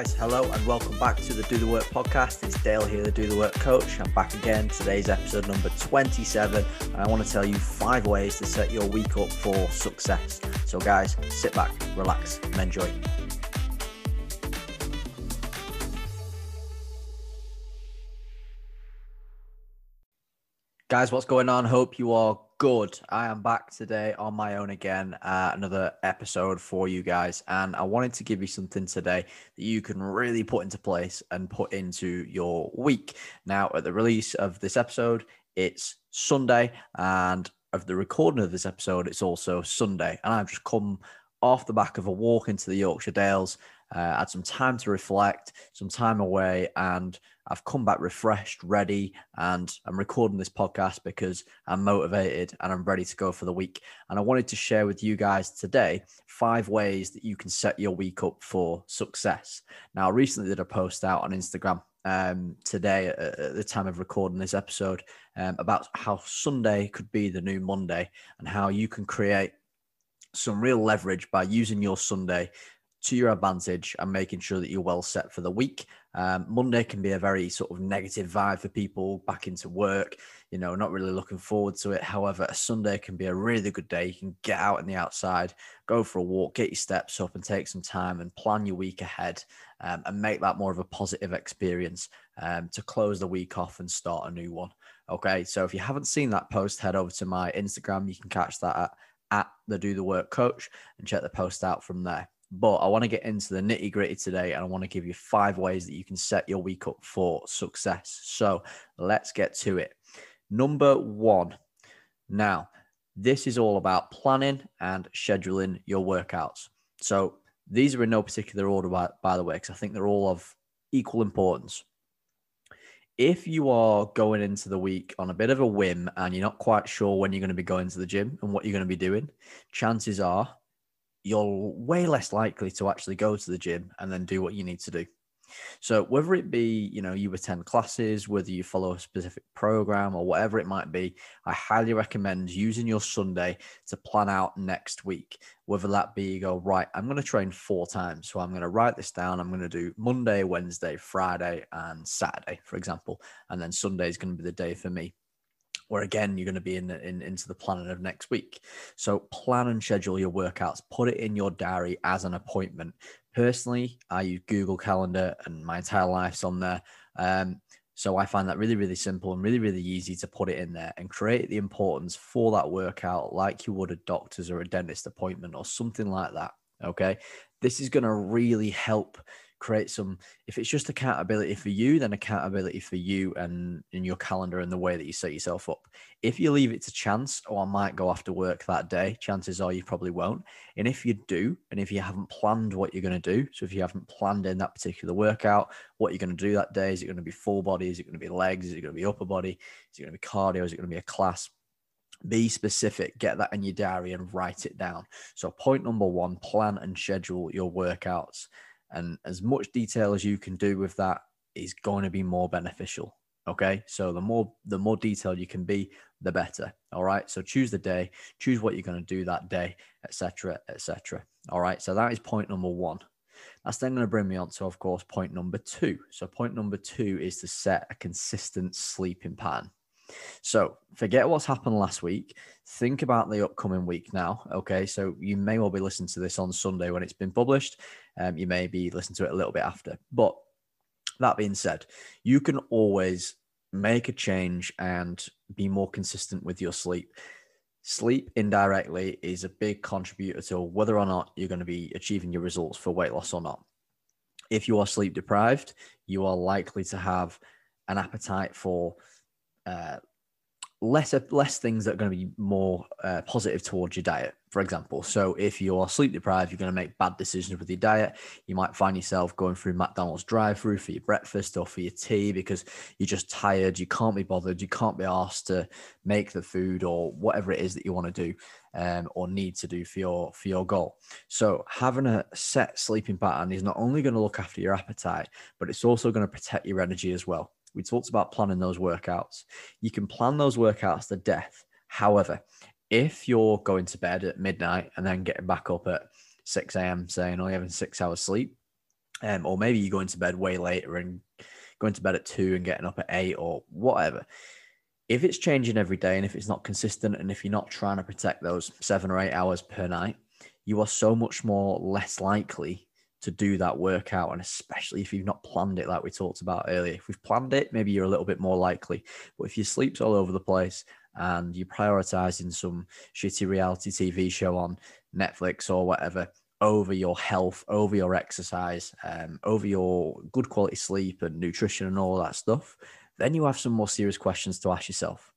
guys, hello and welcome back to the Do the Work podcast. It's Dale here, the Do the Work coach. I'm back again. Today's episode number 27, and I want to tell you five ways to set your week up for success. So, guys, sit back, relax, and enjoy. Guys, what's going on? Hope you are good. I am back today on my own again, uh, another episode for you guys. And I wanted to give you something today that you can really put into place and put into your week. Now, at the release of this episode, it's Sunday, and of the recording of this episode, it's also Sunday. And I've just come off the back of a walk into the Yorkshire Dales, uh, had some time to reflect, some time away, and I've come back refreshed, ready, and I'm recording this podcast because I'm motivated and I'm ready to go for the week. And I wanted to share with you guys today five ways that you can set your week up for success. Now, I recently did a post out on Instagram um, today at, the time of recording this episode um, about how Sunday could be the new Monday and how you can create some real leverage by using your Sunday to your advantage and making sure that you're well set for the week. Um, Monday can be a very sort of negative vibe for people back into work, you know, not really looking forward to it. However, a Sunday can be a really good day. You can get out in the outside, go for a walk, get your steps up, and take some time and plan your week ahead um, and make that more of a positive experience um, to close the week off and start a new one. Okay, so if you haven't seen that post, head over to my Instagram. You can catch that at, at the Do the Work Coach and check the post out from there. But I want to get into the nitty gritty today and I want to give you five ways that you can set your week up for success. So let's get to it. Number one. Now, this is all about planning and scheduling your workouts. So these are in no particular order, by, by the way, because I think they're all of equal importance. If you are going into the week on a bit of a whim and you're not quite sure when you're going to be going to the gym and what you're going to be doing, chances are you're way less likely to actually go to the gym and then do what you need to do. So whether it be, you know, you attend classes, whether you follow a specific program or whatever it might be, I highly recommend using your Sunday to plan out next week. Whether that be you go, right, I'm going to train four times. So I'm going to write this down. I'm going to do Monday, Wednesday, Friday, and Saturday, for example. And then Sunday is going to be the day for me where again you're going to be in, in into the planning of next week. So plan and schedule your workouts. Put it in your diary as an appointment. Personally, I use Google Calendar, and my entire life's on there. Um, so I find that really, really simple and really, really easy to put it in there and create the importance for that workout, like you would a doctor's or a dentist appointment or something like that. Okay, this is going to really help create some if it's just accountability for you then accountability for you and in your calendar and the way that you set yourself up. If you leave it to chance oh i might go after work that day chances are you probably won't. And if you do and if you haven't planned what you're going to do so if you haven't planned in that particular workout what you're going to do that day is it going to be full body? Is it going to be legs? Is it going to be upper body? Is it going to be cardio? Is it going to be a class? Be specific, get that in your diary and write it down. So, point number one plan and schedule your workouts. And as much detail as you can do with that is going to be more beneficial. Okay. So the more the more detailed you can be, the better. All right. So choose the day, choose what you're going to do that day, etc. etc. All right. So that is point number one. That's then going to bring me on to, of course, point number two. So point number two is to set a consistent sleeping pattern. So forget what's happened last week. Think about the upcoming week now. Okay. So you may well be listening to this on Sunday when it's been published. Um, you may be listening to it a little bit after. But that being said, you can always make a change and be more consistent with your sleep. Sleep indirectly is a big contributor to whether or not you're going to be achieving your results for weight loss or not. If you are sleep deprived, you are likely to have an appetite for uh, less less things that are going to be more uh, positive towards your diet for example. So if you're sleep deprived you're going to make bad decisions with your diet. You might find yourself going through mcdonald's drive through for your breakfast or for your tea because you're just tired you can't be bothered you can't be asked to make the food or whatever it is that you want to do um, or need to do for your for your goal. So having a set sleeping pattern is not only going to look after your appetite but it's also going to protect your energy as well we talked about planning those workouts. You can plan those workouts to death. However, if you're going to bed at midnight and then getting back up at 6 a.m. saying, you're having six hours sleep, um, or maybe you're going to bed way later and going to bed at two and getting up at eight or whatever. If it's changing every day and if it's not consistent and if you're not trying to protect those seven or eight hours per night, you are so much more less likely to do that workout. And especially if you've not planned it, like we talked about earlier. If we've planned it, maybe you're a little bit more likely. But if your sleep's all over the place and you're prioritizing some shitty reality TV show on Netflix or whatever, over your health, over your exercise, um, over your good quality sleep and nutrition and all that stuff, then you have some more serious questions to ask yourself.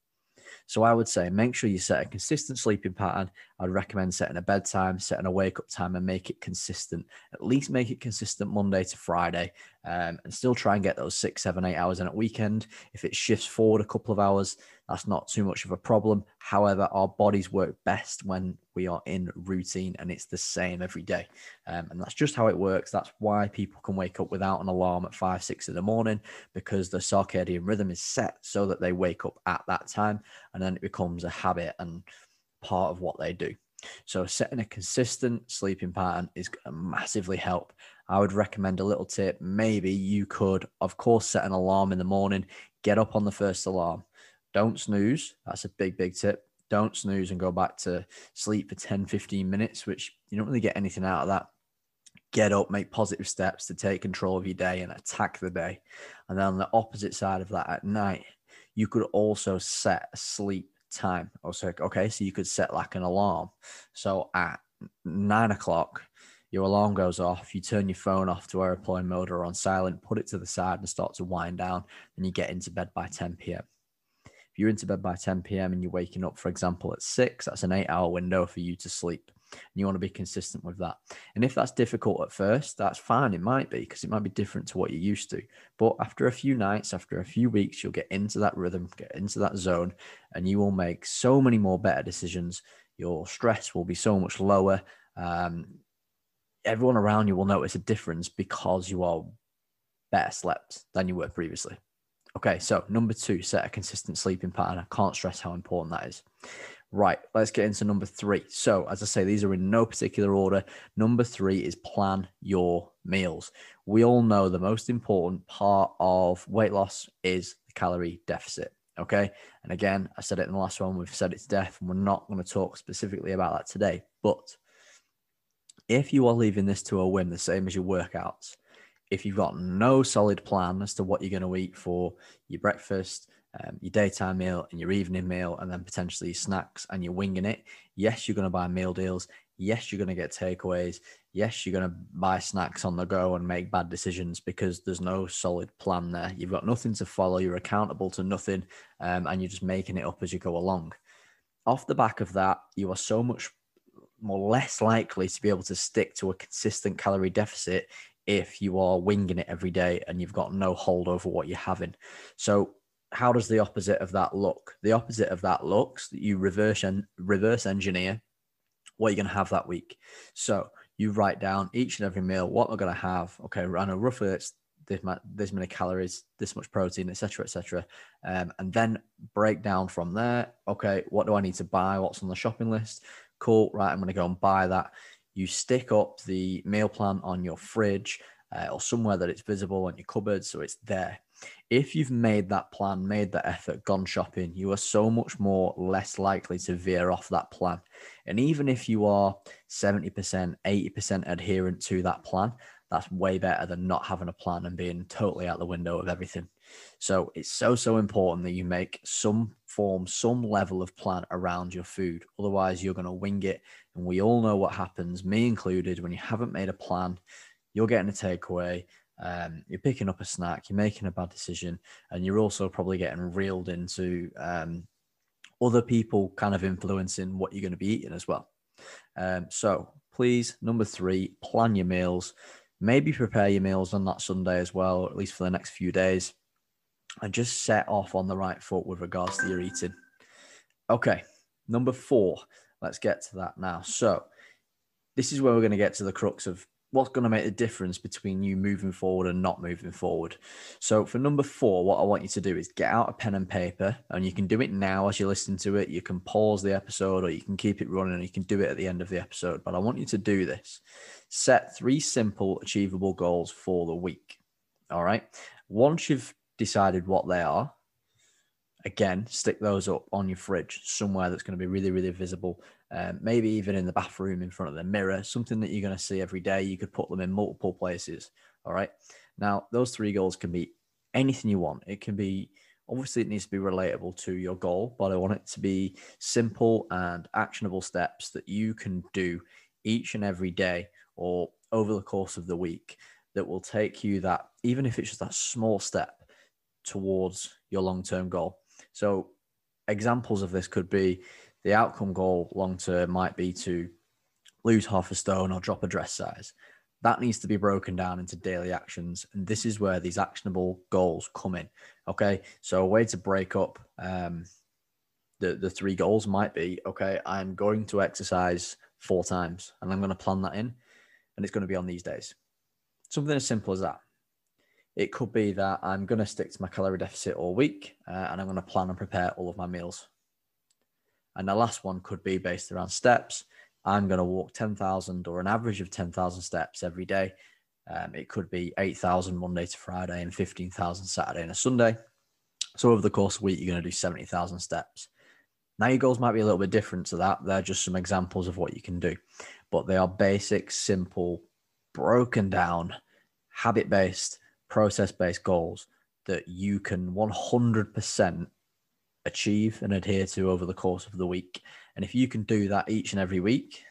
So I would say make sure you set a consistent sleeping pattern. I'd recommend setting a bedtime, setting a wake up time, and make it consistent. At least make it consistent Monday to Friday, um, and still try and get those six, seven, eight hours in at weekend. If it shifts forward a couple of hours, that's not too much of a problem. However, our bodies work best when we are in routine and it's the same every day. Um, and that's just how it works. That's why people can wake up without an alarm at five, six in the morning because the circadian rhythm is set so that they wake up at that time and then it becomes a habit and part of what they do. So setting a consistent sleeping pattern is going to massively help. I would recommend a little tip. Maybe you could, of course, set an alarm in the morning, get up on the first alarm don't snooze. That's a big, big tip. Don't snooze and go back to sleep for 10, 15 minutes, which you don't really get anything out of that. Get up, make positive steps to take control of your day and attack the day. And then on the opposite side of that at night, you could also set a sleep time. Oh, also, okay, so you could set like an alarm. So at nine o'clock, your alarm goes off, you turn your phone off to airplane mode or on silent, put it to the side and start to wind down, and you get into bed by 10 p.m. If you're into bed by 10 p.m. and you're waking up, for example, at six, that's an eight hour window for you to sleep. And you want to be consistent with that. And if that's difficult at first, that's fine. It might be because it might be different to what you're used to. But after a few nights, after a few weeks, you'll get into that rhythm, get into that zone, and you will make so many more better decisions. Your stress will be so much lower. Um, everyone around you will notice a difference because you are better slept than you were previously. Okay, so number two, set a consistent sleeping pattern. I can't stress how important that is. Right, let's get into number three. So, as I say, these are in no particular order. Number three is plan your meals. We all know the most important part of weight loss is the calorie deficit. Okay. And again, I said it in the last one, we've said it to death, and we're not going to talk specifically about that today. But if you are leaving this to a whim, the same as your workouts, if you've got no solid plan as to what you're going to eat for your breakfast, um, your daytime meal, and your evening meal, and then potentially snacks, and you're winging it, yes, you're going to buy meal deals. Yes, you're going to get takeaways. Yes, you're going to buy snacks on the go and make bad decisions because there's no solid plan there. You've got nothing to follow. You're accountable to nothing, um, and you're just making it up as you go along. Off the back of that, you are so much more less likely to be able to stick to a consistent calorie deficit if you are winging it every day and you've got no hold over what you're having. So how does the opposite of that look? The opposite of that looks that you reverse and reverse engineer what you're going to have that week. So you write down each and every meal what I'm going to have. Okay, I know roughly it's this, this many calories, this much protein, etc., etc., um, and then break down from there. Okay, what do I need to buy? What's on the shopping list? Cool. Right, I'm going to go and buy that you stick up the meal plan on your fridge uh, or somewhere that it's visible on your cupboard so it's there. If you've made that plan, made that effort, gone shopping, you are so much more less likely to veer off that plan. And even if you are 70%, 80% adherent to that plan, that's way better than not having a plan and being totally out the window of everything. So it's so, so important that you make some form, some level of plan around your food. Otherwise, you're going to wing it. And we all know what happens, me included, when you haven't made a plan, you're getting a takeaway. Um, you're picking up a snack, you're making a bad decision, and you're also probably getting reeled into um, other people kind of influencing what you're going to be eating as well. Um, so please, number three, plan your meals. Maybe prepare your meals on that Sunday as well, or at least for the next few days and just set off on the right foot with regards to your eating. Okay, number four. Let's get to that now. So, this is where we're going to get to the crux of what's going to make the difference between you moving forward and not moving forward. So for number four, what I want you to do is get out a pen and paper, and you can do it now as you listen to it. You can pause the episode or you can keep it running and you can do it at the end of the episode. But I want you to do this. Set three simple, achievable goals for the week. All right. Once you've decided what they are, again, stick those up on your fridge somewhere that's going to be really, really visible. Um, maybe even in the bathroom in front of the mirror, something that you're going to see every day. You could put them in multiple places. All right. Now, those three goals can be anything you want. It can be, obviously, it needs to be relatable to your goal, but I want it to be simple and actionable steps that you can do each and every day or over the course of the week that will take you that, even if it's just that small step towards your long term goal. So, examples of this could be the outcome goal long term might be to lose half a stone or drop a dress size. That needs to be broken down into daily actions. And this is where these actionable goals come in. Okay. So, a way to break up um, the, the three goals might be okay, I'm going to exercise four times and I'm going to plan that in, and it's going to be on these days. Something as simple as that. It could be that I'm going to stick to my calorie deficit all week uh, and I'm going to plan and prepare all of my meals. And the last one could be based around steps. I'm going to walk 10,000 or an average of 10,000 steps every day. Um, it could be 8,000 Monday to Friday and 15,000 Saturday and a Sunday. So over the course of the week, you're going to do 70,000 steps. Now, your goals might be a little bit different to that. They're just some examples of what you can do, but they are basic, simple, broken down, habit based process based goals that you can 100% achieve and adhere to over the course of the week. And if you can do that each and every week,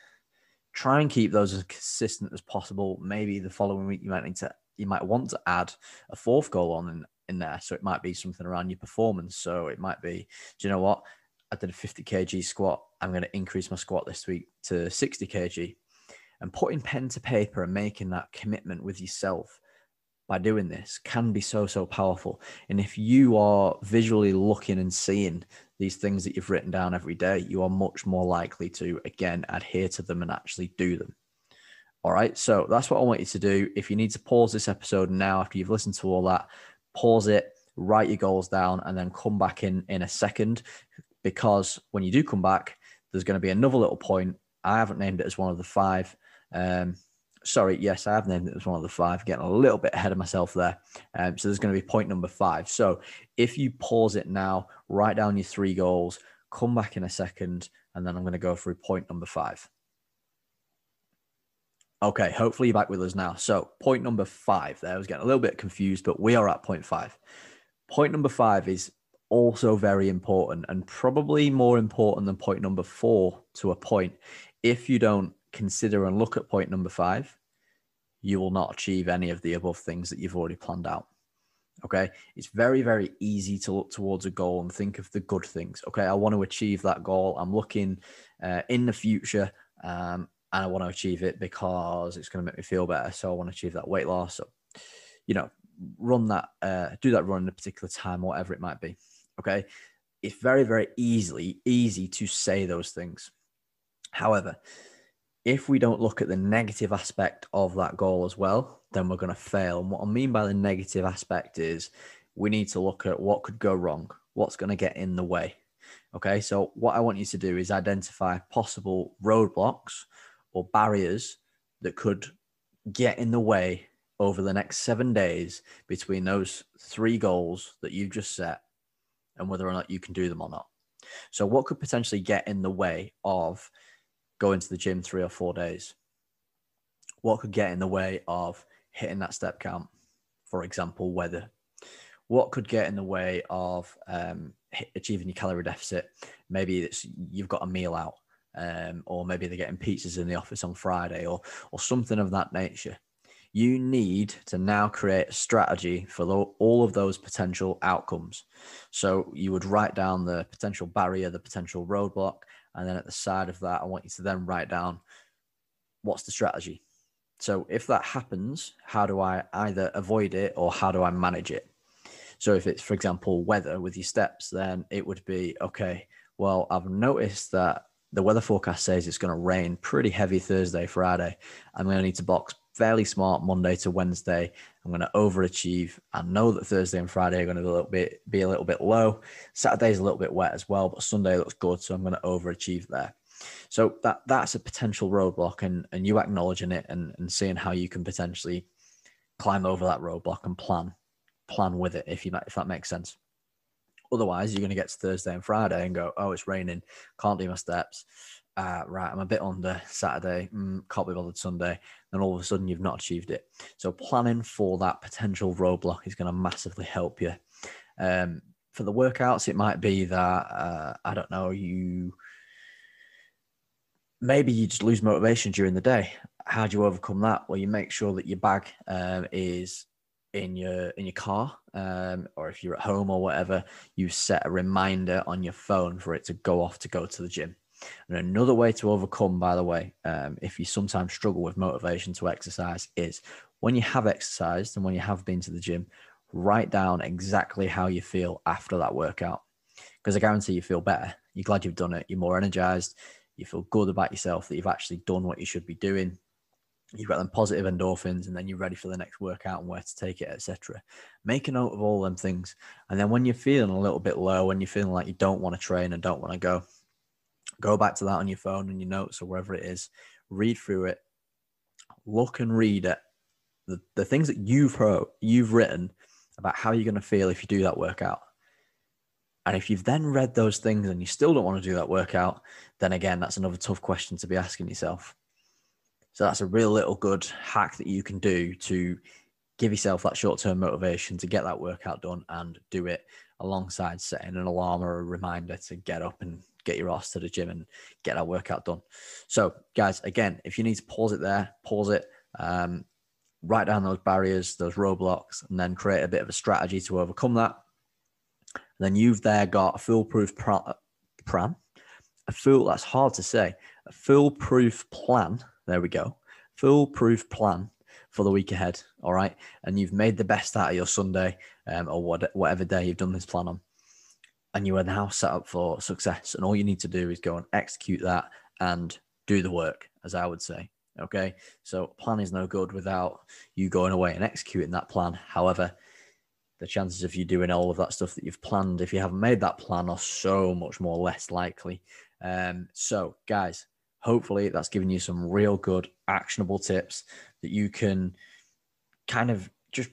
try and keep those as consistent as possible. Maybe the following week you might need to you might want to add a fourth goal on in, in there. So it might be something around your performance. So it might be, do you know what? I did a 50 kg squat. I'm going to increase my squat this week to 60 kg. And putting pen to paper and making that commitment with yourself by doing this can be so so powerful. And if you are visually looking and seeing these things that you've written down every day you are much more likely to again adhere to them and actually do them. All right so that's what i want you to do. If you need to pause this episode now after you've listened to all that pause it write your goals down and then come back in in a second. Because when you do come back there's going to be another little point. I haven't named it as one of the five. Um, sorry, yes, I have named it as one of the five, getting a little bit ahead of myself there. Um, so there's going to be point number five. So if you pause it now, write down your three goals, come back in a second, and then I'm going to go through point number five. Okay, hopefully you're back with us now. So point number five there, I was getting a little bit confused, but we are at point five. Point number five is also very important and probably more important than point number four to a point if you don't consider and look at point number five, you will not achieve any of the above things that you've already planned out. Okay. It's very, very easy to look towards a goal and think of the good things. Okay. I want to achieve that goal. I'm looking uh, in the future um, and I want to achieve it because it's going to make me feel better. So I want to achieve that weight loss. So, you know, run that, uh, do that run in a particular time, whatever it might be. Okay. It's very, very easily easy to say those things. However, if we don't look at the negative aspect of that goal as well, then we're going to fail. And what I mean by the negative aspect is we need to look at what could go wrong, what's going to get in the way. Okay, so what I want you to do is identify possible roadblocks or barriers that could get in the way over the next seven days between those three goals that you've just set and whether or not you can do them or not. So, what could potentially get in the way of going to the gym three or four days? What could get in the way of hitting that step count? For example, weather. What could get in the way of um, achieving your calorie deficit? Maybe it's you've got a meal out, um, or maybe they're getting pizzas in the office on Friday, or or something of that nature. You need to now create a strategy for the, all of those potential outcomes. So you would write down the potential barrier, the potential roadblock, and then at the side of that, I want you to then write down what's the strategy. So if that happens, how do I either avoid it or how do I manage it? So if it's, for example, weather with your steps, then it would be okay. Well, I've noticed that the weather forecast says it's going to rain pretty heavy Thursday, Friday. I'm going to need to box fairly smart Monday to Wednesday. I'm going to overachieve. I know that Thursday and Friday are going to be a little bit be a little bit low. Saturday's a little bit wet as well, but Sunday looks good, so I'm going to overachieve there. So that that's a potential roadblock, and and you acknowledging it and and seeing how you can potentially climb over that roadblock and plan plan with it if you if that makes sense. Otherwise, you're going to get to Thursday and Friday and go, oh, it's raining, can't do my steps. Uh, right, I'm a bit under Saturday, mm, can't be bothered Sunday. Then all of a sudden, you've not achieved it. So, planning for that potential roadblock is going to massively help you. Um, for the workouts, it might be that, uh, I don't know, you maybe you just lose motivation during the day. How do you overcome that? Well, you make sure that your bag um, is in your in your car um, or if you're at home or whatever you set a reminder on your phone for it to go off to go to the gym and another way to overcome by the way um, if you sometimes struggle with motivation to exercise is when you have exercised and when you have been to the gym write down exactly how you feel after that workout. Because i guarantee you feel better. You're glad you've done it. You're more energized. You feel good about yourself that you've actually done what you should be doing. You've got them positive endorphins and then you're ready for the next workout and where to take it etc make a note of all them things. And then when you're feeling a little bit low when you're feeling like you don't want to train and don't want to go go back to that on your phone and your notes or wherever it is read through it look and read it. The, the things that you've wrote you've written about how you're going to feel if you do that workout. And if you've then read those things and you still don't want to do that workout then again that's another tough question to be asking yourself. So that's a real little good hack that you can do to give yourself that short term motivation to get that workout done and do it alongside setting an alarm or a reminder to get up and get your ass to the gym and get that workout done. So, guys, again, if you need to pause it there, pause it, um, write down those barriers, those roadblocks, and then create a bit of a strategy to overcome that. And then you've there got a foolproof plan, a fool that's hard to say, a foolproof plan there we go. Foolproof plan for the week ahead. All right. And you've made the best out of your Sunday um, or what, whatever day you've done this plan on. And you are now set up for success. And all you need to do is go and execute that and do the work, as I would say. Okay. So, plan is no good without you going away and executing that plan. However, the chances of you doing all of that stuff that you've planned, if you haven't made that plan, are so much more less likely. Um, so, guys, hopefully that's given you some real good actionable tips that you can kind of just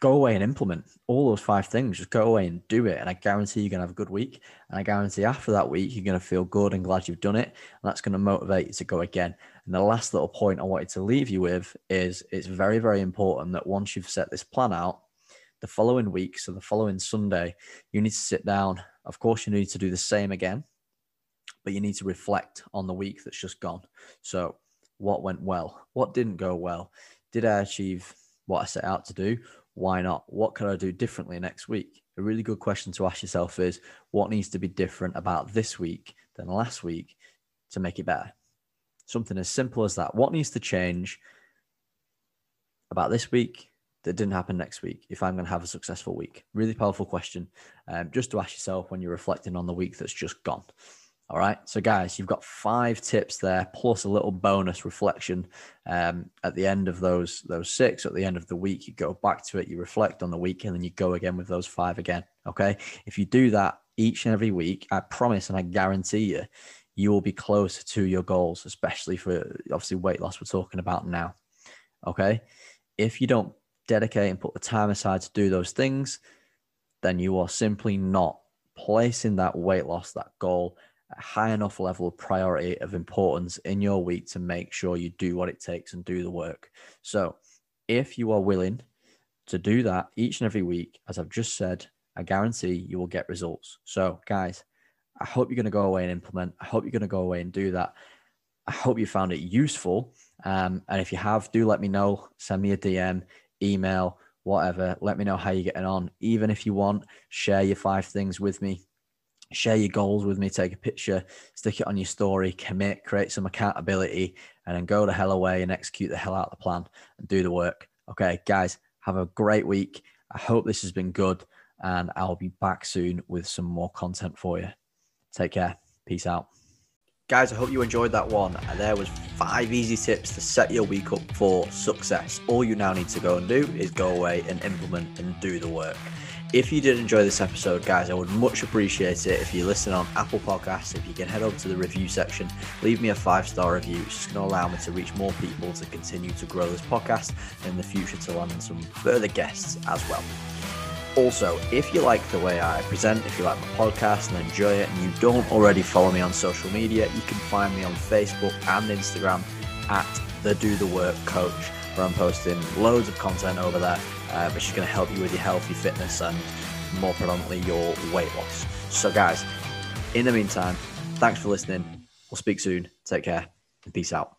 go away and implement all those five things. Just go away and do it. And i guarantee you're going to have a good week. And i guarantee after that week you're going to feel good and glad you've done it. And that's going to motivate you to go again. And the last little point i wanted to leave you with is it's very very important that once you've set this plan out the following week so the following sunday you need to sit down. Of course you need to do the same again but you need to reflect on the week that's just gone. So, what went well? What didn't go well? Did I achieve what I set out to do? Why not? What could I do differently next week? A really good question to ask yourself is what needs to be different about this week than last week to make it better? Something as simple as that. What needs to change about this week that didn't happen next week if I'm going to have a successful week? Really powerful question um, just to ask yourself when you're reflecting on the week that's just gone. All right. So, guys, you've got five tips there, plus a little bonus reflection um, at the end of those those six. At the end of the week, you go back to it, you reflect on the week, and then you go again with those five again. Okay. If you do that each and every week, I promise and I guarantee you, you will be closer to your goals, especially for obviously weight loss we're talking about now. Okay. If you don't dedicate and put the time aside to do those things, then you are simply not placing that weight loss, that goal high enough level of priority of importance in your week to make sure you do what it takes and do the work. So, if you are willing to do that each and every week, as I've just said, I guarantee you will get results. So, guys, I hope you're going to go away and implement. I hope you're going to go away and do that. I hope you found it useful. Um, and if you have, do let me know. Send me a DM, email, whatever. Let me know how you're getting on. Even if you want, share your five things with me share your goals with me, take a picture, stick it on your story, commit, create some accountability, and then go the hell away and execute the hell out of the plan and do the work. Okay, guys, have a great week. I hope this has been good, and I'll be back soon with some more content for you. Take care. Peace out. guys, I hope you enjoyed that one. There was five easy tips to set your week up for success. All you now need to go and do is go away and implement and do the work. If you did enjoy this episode, guys, I would much appreciate it if you listen on Apple Podcasts. If you can head over to the review section, leave me a five star review. It's just going to allow me to reach more people to continue to grow this podcast in the future to land some further guests as well. Also, if you like the way I present, if you like my podcast and enjoy it, and you don't already follow me on social media, you can find me on Facebook and Instagram at the Do the Work Coach, where I'm posting loads of content over there uh, which is going to help you with your healthy fitness and more predominantly your weight loss. So, guys, in the meantime, thanks for listening. We'll speak soon. Take care and peace out.